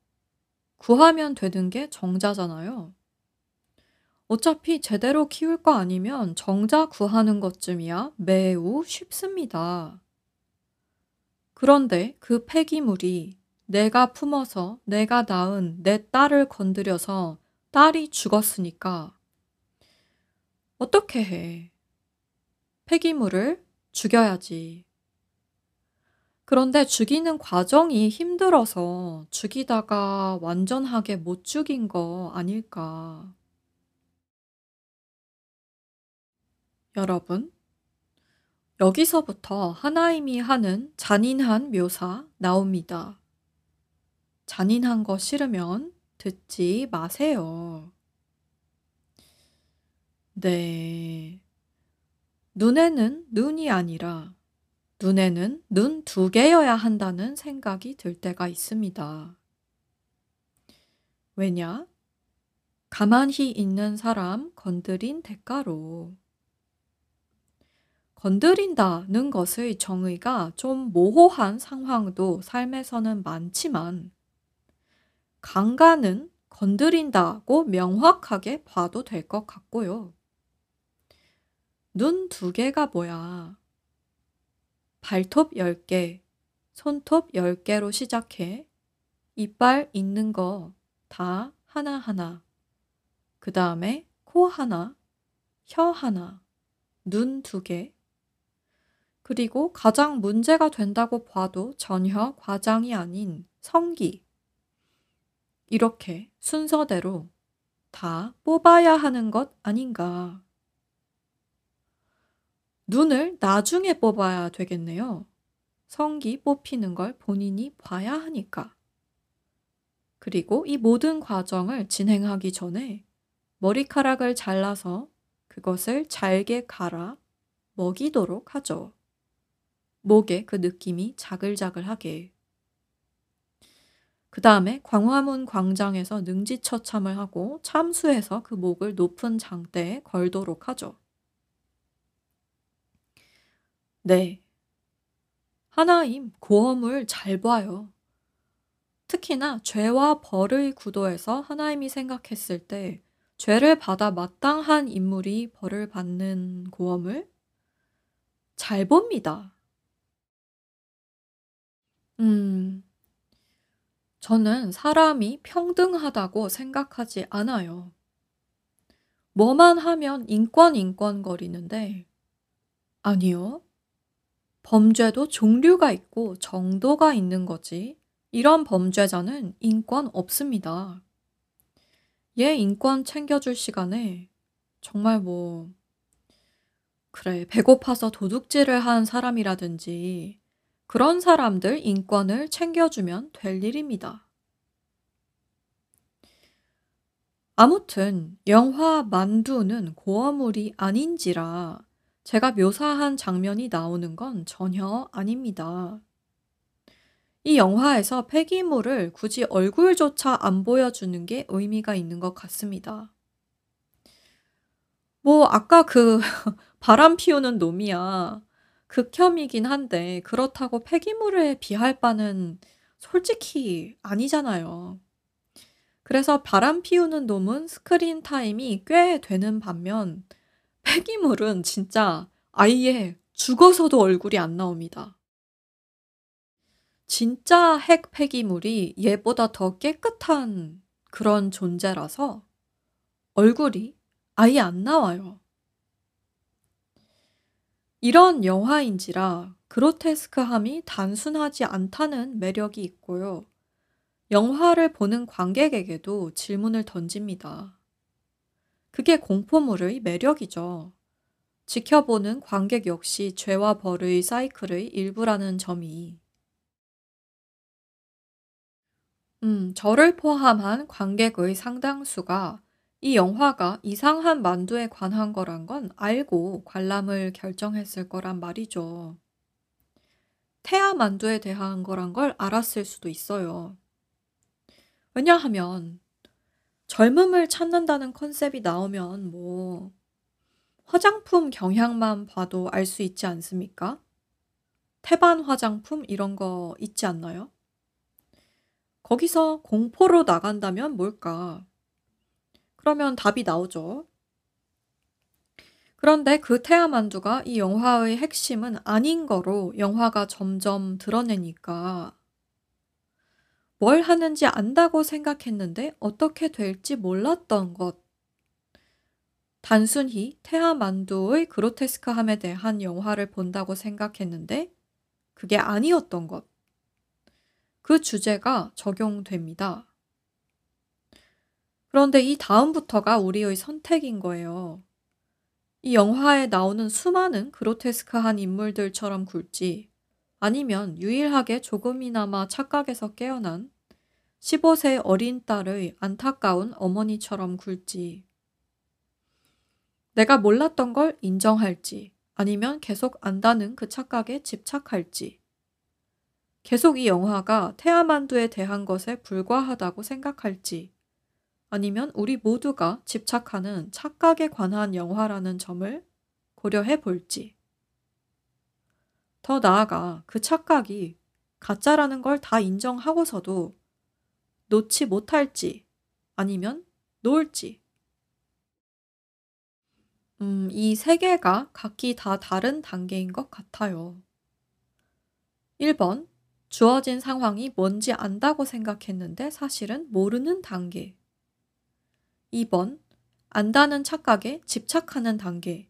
구하면 되는 게 정자잖아요. 어차피 제대로 키울 거 아니면 정자 구하는 것쯤이야 매우 쉽습니다. 그런데 그 폐기물이 내가 품어서 내가 낳은 내 딸을 건드려서 딸이 죽었으니까 어떻게 해? 폐기물을 죽여야지. 그런데 죽이는 과정이 힘들어서 죽이다가 완전하게 못 죽인 거 아닐까. 여러분, 여기서부터 하나님이 하는 잔인한 묘사 나옵니다. 잔인한 거 싫으면 듣지 마세요. 네. 눈에는 눈이 아니라 눈에는 눈 두 개여야 한다는 생각이 들 때가 있습니다. 왜냐? 가만히 있는 사람 건드린 대가로. 건드린다는 것의 정의가 좀 모호한 상황도 삶에서는 많지만 강간은 건드린다고 명확하게 봐도 될 것 같고요. 눈 두 개가 뭐야? 발톱 10개, 손톱 10개로 시작해 이빨 있는 거 다 하나하나. 그 다음에 코 하나, 혀 하나, 눈 두 개, 그리고 가장 문제가 된다고 봐도 전혀 과장이 아닌 성기. 이렇게 순서대로 다 뽑아야 하는 것 아닌가. 눈을 나중에 뽑아야 되겠네요. 성기 뽑히는 걸 본인이 봐야 하니까. 그리고 이 모든 과정을 진행하기 전에 머리카락을 잘라서 그것을 잘게 갈아 먹이도록 하죠. 목에 그 느낌이 자글자글하게. 그 다음에 광화문 광장에서 능지처참을 하고 참수해서 그 목을 높은 장대에 걸도록 하죠. 네. 하나님 고험을 잘 봐요. 특히나 죄와 벌의 구도에서 하나님이 생각했을 때 죄를 받아 마땅한 인물이 벌을 받는 고험을 잘 봅니다. 음, 저는 사람이 평등하다고 생각하지 않아요. 뭐만 하면 인권, 인권 거리는데, 아니요. 범죄도 종류가 있고 정도가 있는 거지. 이런 범죄자는 인권 없습니다. 얘 인권 챙겨줄 시간에 정말 뭐, 그래, 배고파서 도둑질을 한 사람이라든지 그런 사람들 인권을 챙겨주면 될 일입니다. 아무튼 영화 만두는 고어물이 아닌지라 제가 묘사한 장면이 나오는 건 전혀 아닙니다. 이 영화에서 폐기물을 굳이 얼굴조차 안 보여주는 게 의미가 있는 것 같습니다. 뭐, 아까 그 바람 피우는 놈이야. 극혐이긴 한데, 그렇다고 폐기물에 비할 바는 솔직히 아니잖아요. 그래서 바람 피우는 놈은 스크린 타임이 꽤 되는 반면, 폐기물은 진짜 아예 죽어서도 얼굴이 안 나옵니다. 진짜 핵 폐기물이 얘보다 더 깨끗한 그런 존재라서 얼굴이 아예 안 나와요. 이런 영화인지라 그로테스크함이 단순하지 않다는 매력이 있고요. 영화를 보는 관객에게도 질문을 던집니다. 그게 공포물의 매력이죠. 지켜보는 관객 역시 죄와 벌의 사이클의 일부라는 점이 음, 저를 포함한 관객의 상당수가 이 영화가 이상한 만두에 관한 거란 건 알고 관람을 결정했을 거란 말이죠. 태아 만두에 대한 거란 걸 알았을 수도 있어요. 왜냐하면 젊음을 찾는다는 컨셉이 나오면 뭐 화장품 경향만 봐도 알 수 있지 않습니까? 태반 화장품 이런 거 있지 않나요? 거기서 공포로 나간다면 뭘까? 그러면 답이 나오죠. 그런데 그 태아만두가 이 영화의 핵심은 아닌 거로 영화가 점점 드러내니까 뭘 하는지 안다고 생각했는데 어떻게 될지 몰랐던 것. 단순히 태아 만두의 그로테스크함에 대한 영화를 본다고 생각했는데 그게 아니었던 것. 그 주제가 적용됩니다. 그런데 이 다음부터가 우리의 선택인 거예요. 이 영화에 나오는 수많은 그로테스크한 인물들처럼 굴지 아니면 유일하게 조금이나마 착각에서 깨어난 15세 어린 딸의 안타까운 어머니처럼 굴지 내가 몰랐던 걸 인정할지 아니면 계속 안다는 그 착각에 집착할지 계속 이 영화가 태아만두에 대한 것에 불과하다고 생각할지, 아니면 우리 모두가 집착하는 착각에 관한 영화라는 점을 고려해 볼지. 더 나아가 그 착각이 가짜라는 걸 다 인정하고서도 놓지 못할지, 아니면 놓을지. 음, 이 세 개가 각기 다 다른 단계인 것 같아요. 1번, 주어진 상황이 뭔지 안다고 생각했는데 사실은 모르는 단계. 2번. 안다는 착각에 집착하는 단계.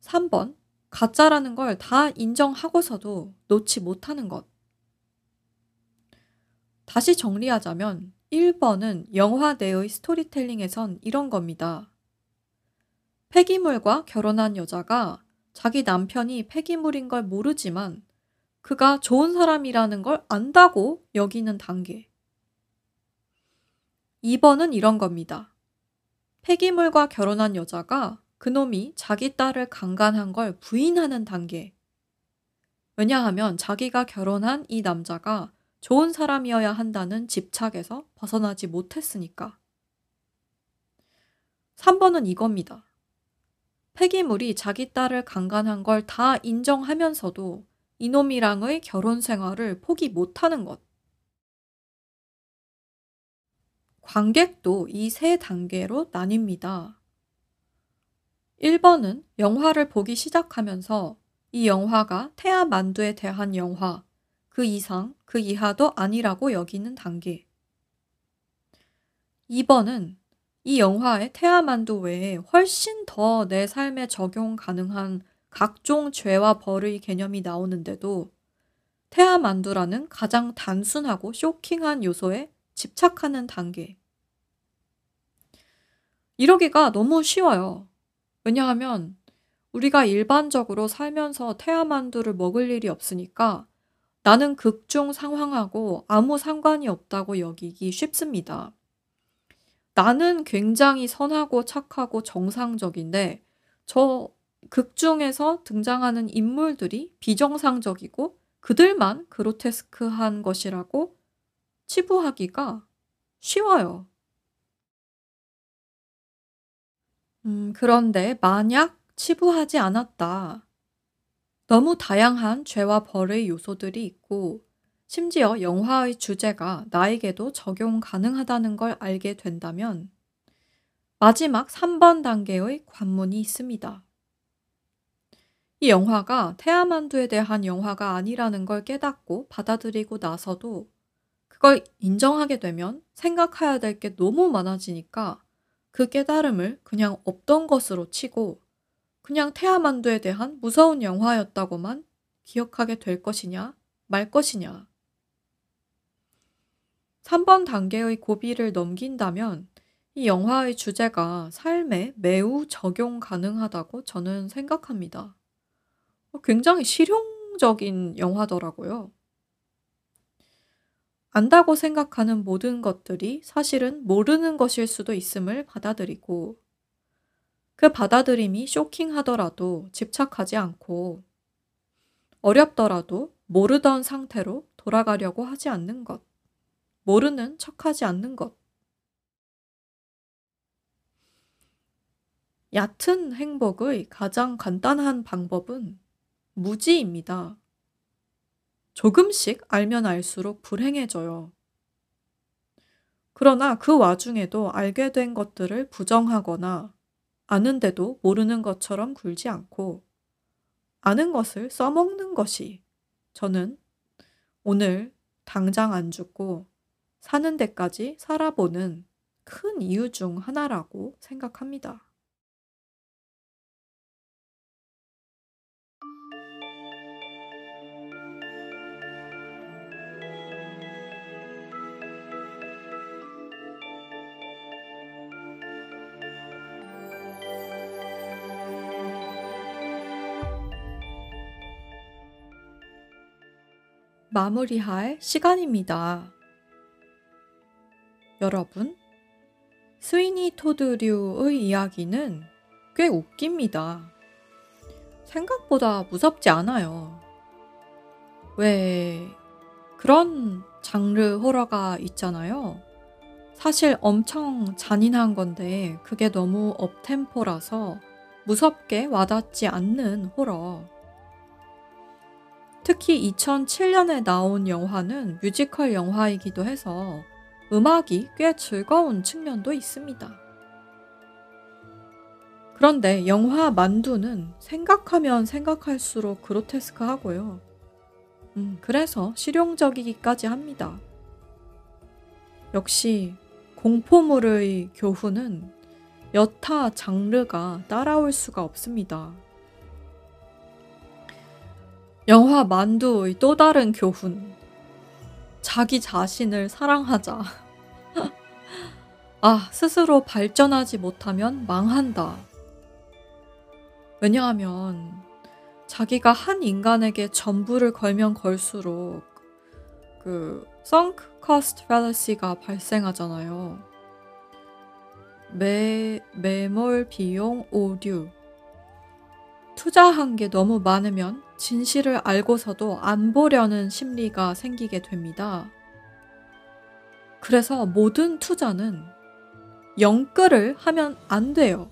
3번. 가짜라는 걸 다 인정하고서도 놓지 못하는 것. 다시 정리하자면 1번은 영화 내의 스토리텔링에선 이런 겁니다. 폐기물과 결혼한 여자가 자기 남편이 폐기물인 걸 모르지만 그가 좋은 사람이라는 걸 안다고 여기는 단계. 2번은 이런 겁니다. 폐기물과 결혼한 여자가 그놈이 자기 딸을 강간한 걸 부인하는 단계. 왜냐하면 자기가 결혼한 이 남자가 좋은 사람이어야 한다는 집착에서 벗어나지 못했으니까. 3번은 이겁니다. 폐기물이 자기 딸을 강간한 걸 다 인정하면서도 이놈이랑의 결혼 생활을 포기 못하는 것. 관객도 이 세 단계로 나뉩니다. 1번은 영화를 보기 시작하면서 이 영화가 태아 만두에 대한 영화, 그 이상, 그 이하도 아니라고 여기는 단계. 2번은 이 영화의 태아 만두 외에 훨씬 더 내 삶에 적용 가능한 각종 죄와 벌의 개념이 나오는데도 태아 만두라는 가장 단순하고 쇼킹한 요소에 집착하는 단계. 이러기가 너무 쉬워요. 왜냐하면 우리가 일반적으로 살면서 태아만두를 먹을 일이 없으니까 나는 극중 상황하고 아무 상관이 없다고 여기기 쉽습니다. 나는 굉장히 선하고 착하고 정상적인데 저 극중에서 등장하는 인물들이 비정상적이고 그들만 그로테스크한 것이라고 치부하기가 쉬워요. 음, 그런데 만약 치부하지 않았다. 너무 다양한 죄와 벌의 요소들이 있고, 심지어 영화의 주제가 나에게도 적용 가능하다는 걸 알게 된다면, 마지막 3번 단계의 관문이 있습니다. 이 영화가 태아만두에 대한 영화가 아니라는 걸 깨닫고 받아들이고 나서도 그걸 인정하게 되면 생각해야 될 게 너무 많아지니까 그 깨달음을 그냥 없던 것으로 치고 그냥 태아만두에 대한 무서운 영화였다고만 기억하게 될 것이냐, 말 것이냐. 3번 단계의 고비를 넘긴다면 이 영화의 주제가 삶에 매우 적용 가능하다고 저는 생각합니다. 굉장히 실용적인 영화더라고요. 안다고 생각하는 모든 것들이 사실은 모르는 것일 수도 있음을 받아들이고 그 받아들임이 쇼킹하더라도 집착하지 않고 어렵더라도 모르던 상태로 돌아가려고 하지 않는 것. 모르는 척하지 않는 것. 얕은 행복의 가장 간단한 방법은 무지입니다. 조금씩 알면 알수록 불행해져요. 그러나 그 와중에도 알게 된 것들을 부정하거나 아는데도 모르는 것처럼 굴지 않고 아는 것을 써먹는 것이 저는 오늘 당장 안 죽고 사는 데까지 살아보는 큰 이유 중 하나라고 생각합니다. 마무리할 시간입니다. 여러분, 스위니 토드류의 이야기는 꽤 웃깁니다. 생각보다 무섭지 않아요. 왜 그런 장르 호러가 있잖아요. 사실 엄청 잔인한 건데 그게 너무 업템포라서 무섭게 와닿지 않는 호러. 특히 2007년에 나온 영화는 뮤지컬 영화이기도 해서 음악이 꽤 즐거운 측면도 있습니다. 그런데 영화 만두는 생각하면 생각할수록 그로테스크 하고요. 음, 그래서 실용적이기까지 합니다. 역시 공포물의 교훈은 여타 장르가 따라올 수가 없습니다. 영화 만두의 또 다른 교훈. 자기 자신을 사랑하자. 아, 스스로 발전하지 못하면 망한다. 왜냐하면 자기가 한 인간에게 전부를 걸면 걸수록 그 sunk cost fallacy가 발생하잖아요. 매, 매몰 비용 오류. 투자한 게 너무 많으면 진실을 알고서도 안 보려는 심리가 생기게 됩니다. 그래서 모든 투자는 영끌을 하면 안 돼요.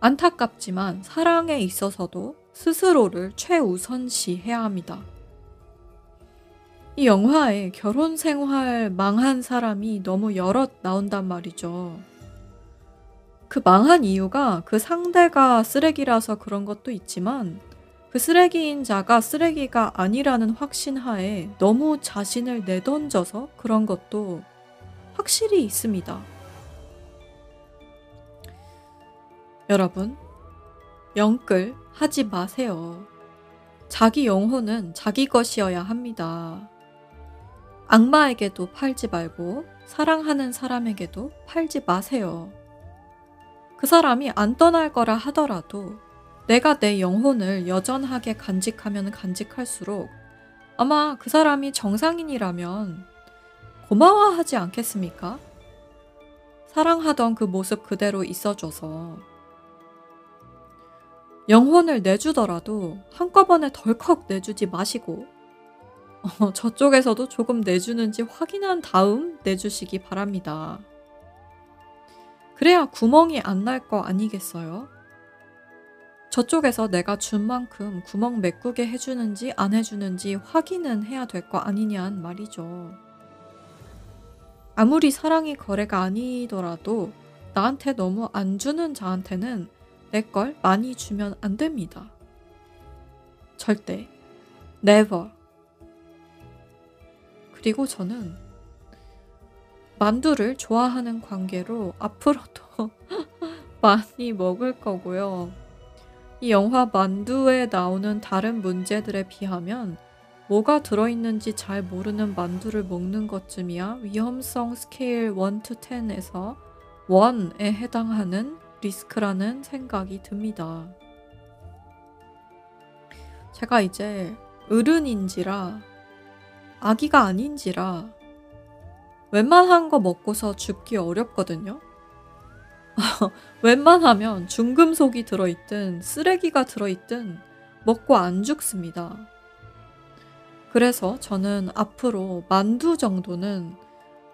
안타깝지만 사랑에 있어서도 스스로를 최우선시해야 합니다. 이 영화에 결혼 생활 망한 사람이 너무 여럿 나온단 말이죠. 그 망한 이유가 그 상대가 쓰레기라서 그런 것도 있지만 그 쓰레기인 자가 쓰레기가 아니라는 확신하에 너무 자신을 내던져서 그런 것도 확실히 있습니다. 여러분, 영끌 하지 마세요. 자기 영혼은 자기 것이어야 합니다. 악마에게도 팔지 말고 사랑하는 사람에게도 팔지 마세요. 그 사람이 안 떠날 거라 하더라도 내가 내 영혼을 여전하게 간직하면 간직할수록 아마 그 사람이 정상인이라면 고마워하지 않겠습니까? 사랑하던 그 모습 그대로 있어줘서 영혼을 내주더라도 한꺼번에 덜컥 내주지 마시고 어, 저쪽에서도 조금 내주는지 확인한 다음 내주시기 바랍니다. 그래야 구멍이 안 날 거 아니겠어요? 저쪽에서 내가 준 만큼 구멍 메꾸게 해주는지 안 해주는지 확인은 해야 될 거 아니냔 말이죠. 아무리 사랑이 거래가 아니더라도 나한테 너무 안 주는 자한테는 내 걸 많이 주면 안 됩니다. 절대. never. 그리고 저는 만두를 좋아하는 관계로 앞으로도 많이 먹을 거고요. 이 영화 만두에 나오는 다른 문제들에 비하면 뭐가 들어있는지 잘 모르는 만두를 먹는 것쯤이야 위험성 스케일 1 to 10에서 1에 해당하는 리스크라는 생각이 듭니다. 제가 이제 어른인지라 아기가 아닌지라 웬만한 거 먹고서 죽기 어렵거든요. 웬만하면 중금속이 들어있든 쓰레기가 들어있든 먹고 안 죽습니다. 그래서 저는 앞으로 만두 정도는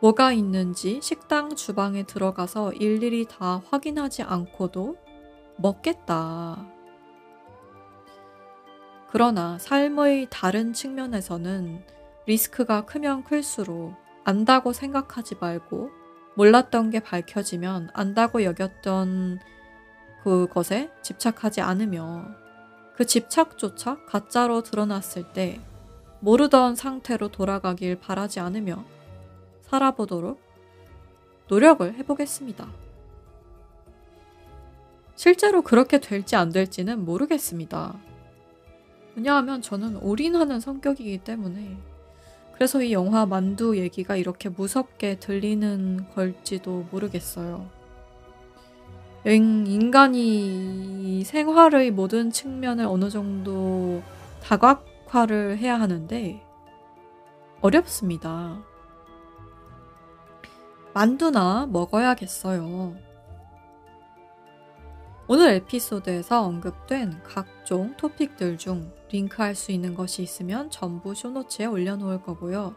뭐가 있는지 식당 주방에 들어가서 일일이 다 확인하지 않고도 먹겠다. 그러나 삶의 다른 측면에서는 리스크가 크면 클수록 안다고 생각하지 말고 몰랐던 게 밝혀지면 안다고 여겼던 그것에 집착하지 않으며 그 집착조차 가짜로 드러났을 때 모르던 상태로 돌아가길 바라지 않으며 살아보도록 노력을 해보겠습니다. 실제로 그렇게 될지 안 될지는 모르겠습니다. 왜냐하면 저는 올인하는 성격이기 때문에 그래서 이 영화 만두 얘기가 이렇게 무섭게 들리는 걸지도 모르겠어요. 인간이 생활의 모든 측면을 어느 정도 다각화를 해야 하는데 어렵습니다. 만두나 먹어야겠어요. 오늘 에피소드에서 언급된 각종 토픽들 중 링크할 수 있는 것이 있으면 전부 쇼노츠에 올려놓을 거고요.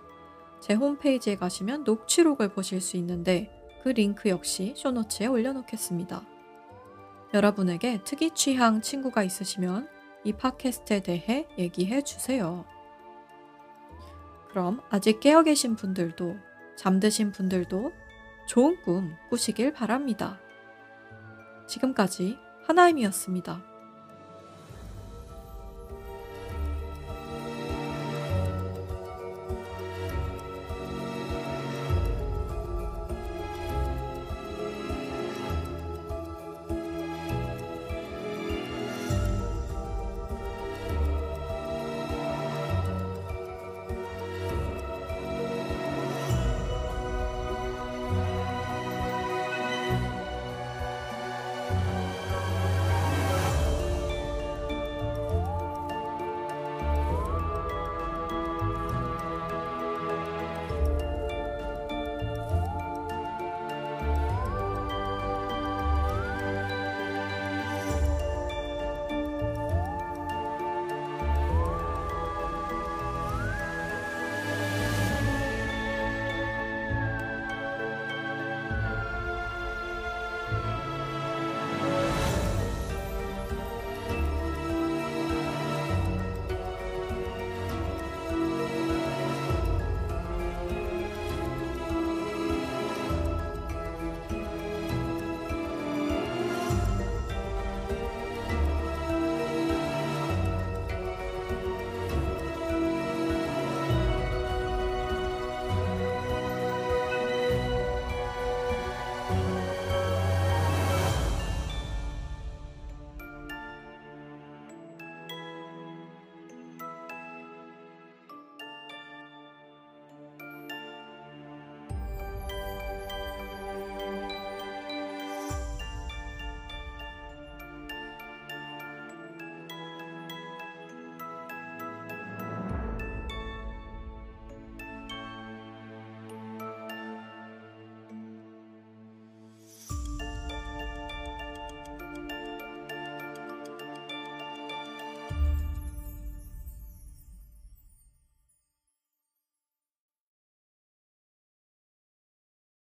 제 홈페이지에 가시면 녹취록을 보실 수 있는데 그 링크 역시 쇼노츠에 올려놓겠습니다. 여러분에게 특이 취향 친구가 있으시면 이 팟캐스트에 대해 얘기해 주세요. 그럼 아직 깨어 계신 분들도 잠드신 분들도 좋은 꿈 꾸시길 바랍니다. 지금까지 하나임이었습니다.